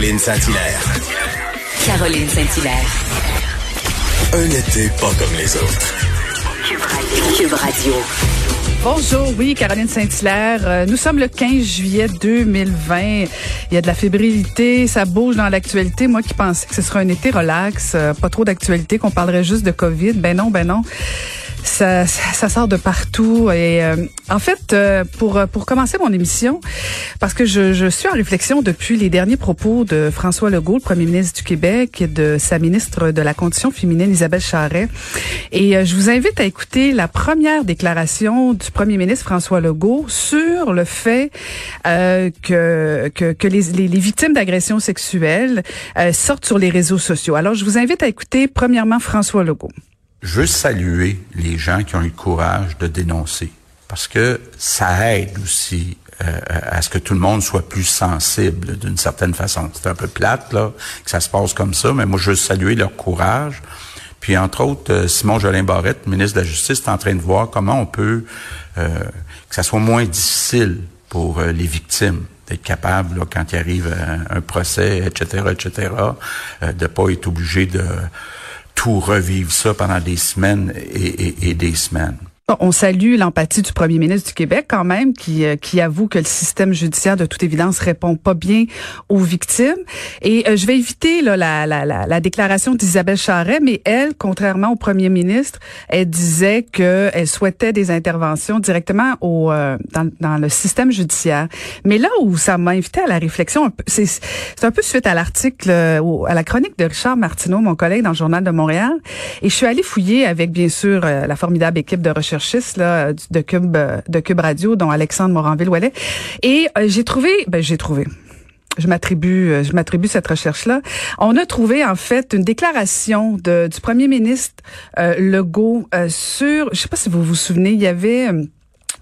Caroline Saint-Hilaire. Caroline Saint-Hilaire. Un été pas comme les autres. Cube Radio. Bonjour, oui, Caroline Saint-Hilaire. Euh, nous sommes le 15 juillet 2020. Il y a de la fébrilité, ça bouge dans l'actualité. Moi qui pensais que ce serait un été relax, euh, pas trop d'actualité, qu'on parlerait juste de COVID. Ben non, ben non ça, ça, sort de partout. Et euh, en fait, euh, pour pour commencer mon émission, parce que je, je, suis en réflexion depuis les derniers propos de François Legault, le premier ministre du Québec, et de sa ministre de la Condition féminine, Isabelle Charret. Et euh, je vous invite à écouter la première déclaration du premier ministre François Legault sur le fait que, que, que les, les, les victimes d'agressions sexuelles sortent sur les réseaux sociaux. Alors, je vous invite à écouter premièrement François Legault je veux saluer les gens qui ont eu le courage de dénoncer parce que ça aide aussi euh, à ce que tout le monde soit plus sensible d'une certaine façon. C'est un peu plate là que ça se passe comme ça, mais moi je veux saluer leur courage. Puis entre autres, euh, Simon Jolin Barrette, ministre de la Justice, est en train de voir comment on peut euh, que ça soit moins difficile pour les victimes d'être capable, là, quand il arrive un, un procès, etc., etc., de pas être obligé de tout revivre ça pendant des semaines et, et, des semaines. On salue l'empathie du premier ministre du Québec quand même, qui, euh, qui avoue que le système judiciaire, de toute évidence, répond pas bien aux victimes. Et euh, je vais éviter là, la, la, la, la déclaration d'Isabelle Charret, mais elle, contrairement au premier ministre, elle disait qu'elle souhaitait des interventions directement au, euh, dans, dans, le système judiciaire. Mais là où ça m'a invité à la réflexion, c'est un peu suite à l'article, à la chronique de Richard Martineau, mon collègue dans le Journal de Montréal. Et je suis allée fouiller avec, bien sûr, la formidable équipe de recherche de Cube Radio, dont Alexandre Moranville-Ouellet. Et euh, j'ai trouvé, ben j'ai trouvé je m'attribue euh, je m'attribue cette recherche là. On a trouvé en fait une déclaration de, du premier ministre euh, Legault euh, sur je sais pas si vous vous souvenez, il y avait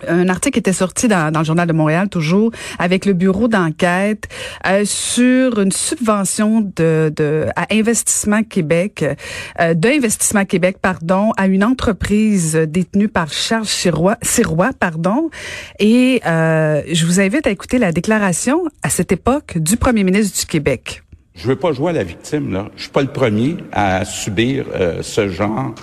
un article était sorti dans, dans, le journal de Montréal toujours avec le bureau d'enquête euh, sur une subvention de, de à Investissement Québec euh, d'Investissement Québec pardon à une entreprise détenue par Charles Sirois, Sirois pardon. Et euh, je vous invite à écouter la déclaration à cette époque du premier ministre du Québec. Je veux pas jouer à la victime là, je suis pas le premier à subir euh, ce genre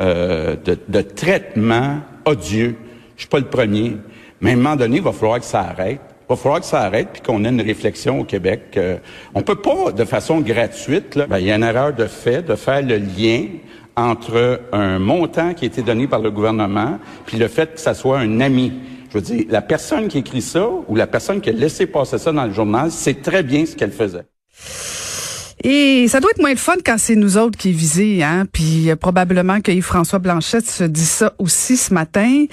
euh, de, de traitement odieux je suis pas le premier. Mais à un moment donné, il va falloir que ça arrête. Il va falloir que ça arrête puis qu'on ait une réflexion au Québec. Euh, on peut pas, de façon gratuite, ben, il y a une erreur de fait de faire le lien entre un montant qui a été donné par le gouvernement puis le fait que ça soit un ami. Je veux dire, la personne qui écrit ça ou la personne qui a laissé passer ça dans le journal sait très bien ce qu'elle faisait. Et ça doit être moins le fun quand c'est nous autres qui est hein. Puis euh, probablement que Yves-François Blanchette se dit ça aussi ce matin.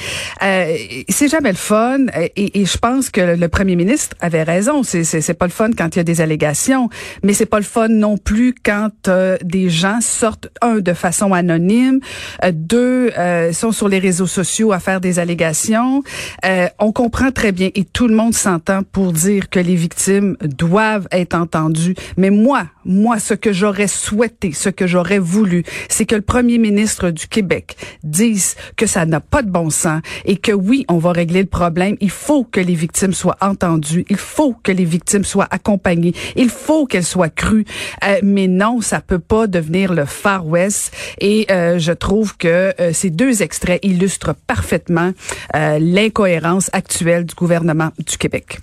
Euh, c'est jamais le fun. Et, et, je pense que le premier ministre avait raison. C'est, pas le fun quand il y a des allégations, mais c'est pas le fun non plus quand euh, des gens sortent un de façon anonyme, euh, deux euh, sont sur les réseaux sociaux à faire des allégations. on comprend très bien et tout le monde s'entend pour dire que les victimes doivent être entendues. Mais moi, moi, ce que j'aurais souhaité, ce que j'aurais voulu, c'est que le premier ministre du Québec dise que ça n'a pas de bon sens et que oui, on va régler le problème. Il faut que les victimes soient entendues. Il faut que les victimes soient accompagnées. Il faut qu'elles soient crues. Euh, mais non, ça peut pas devenir le Far West. Et euh, je trouve que euh, ces deux extraits illustrent parfaitement l'incohérence actuelle du gouvernement du Québec.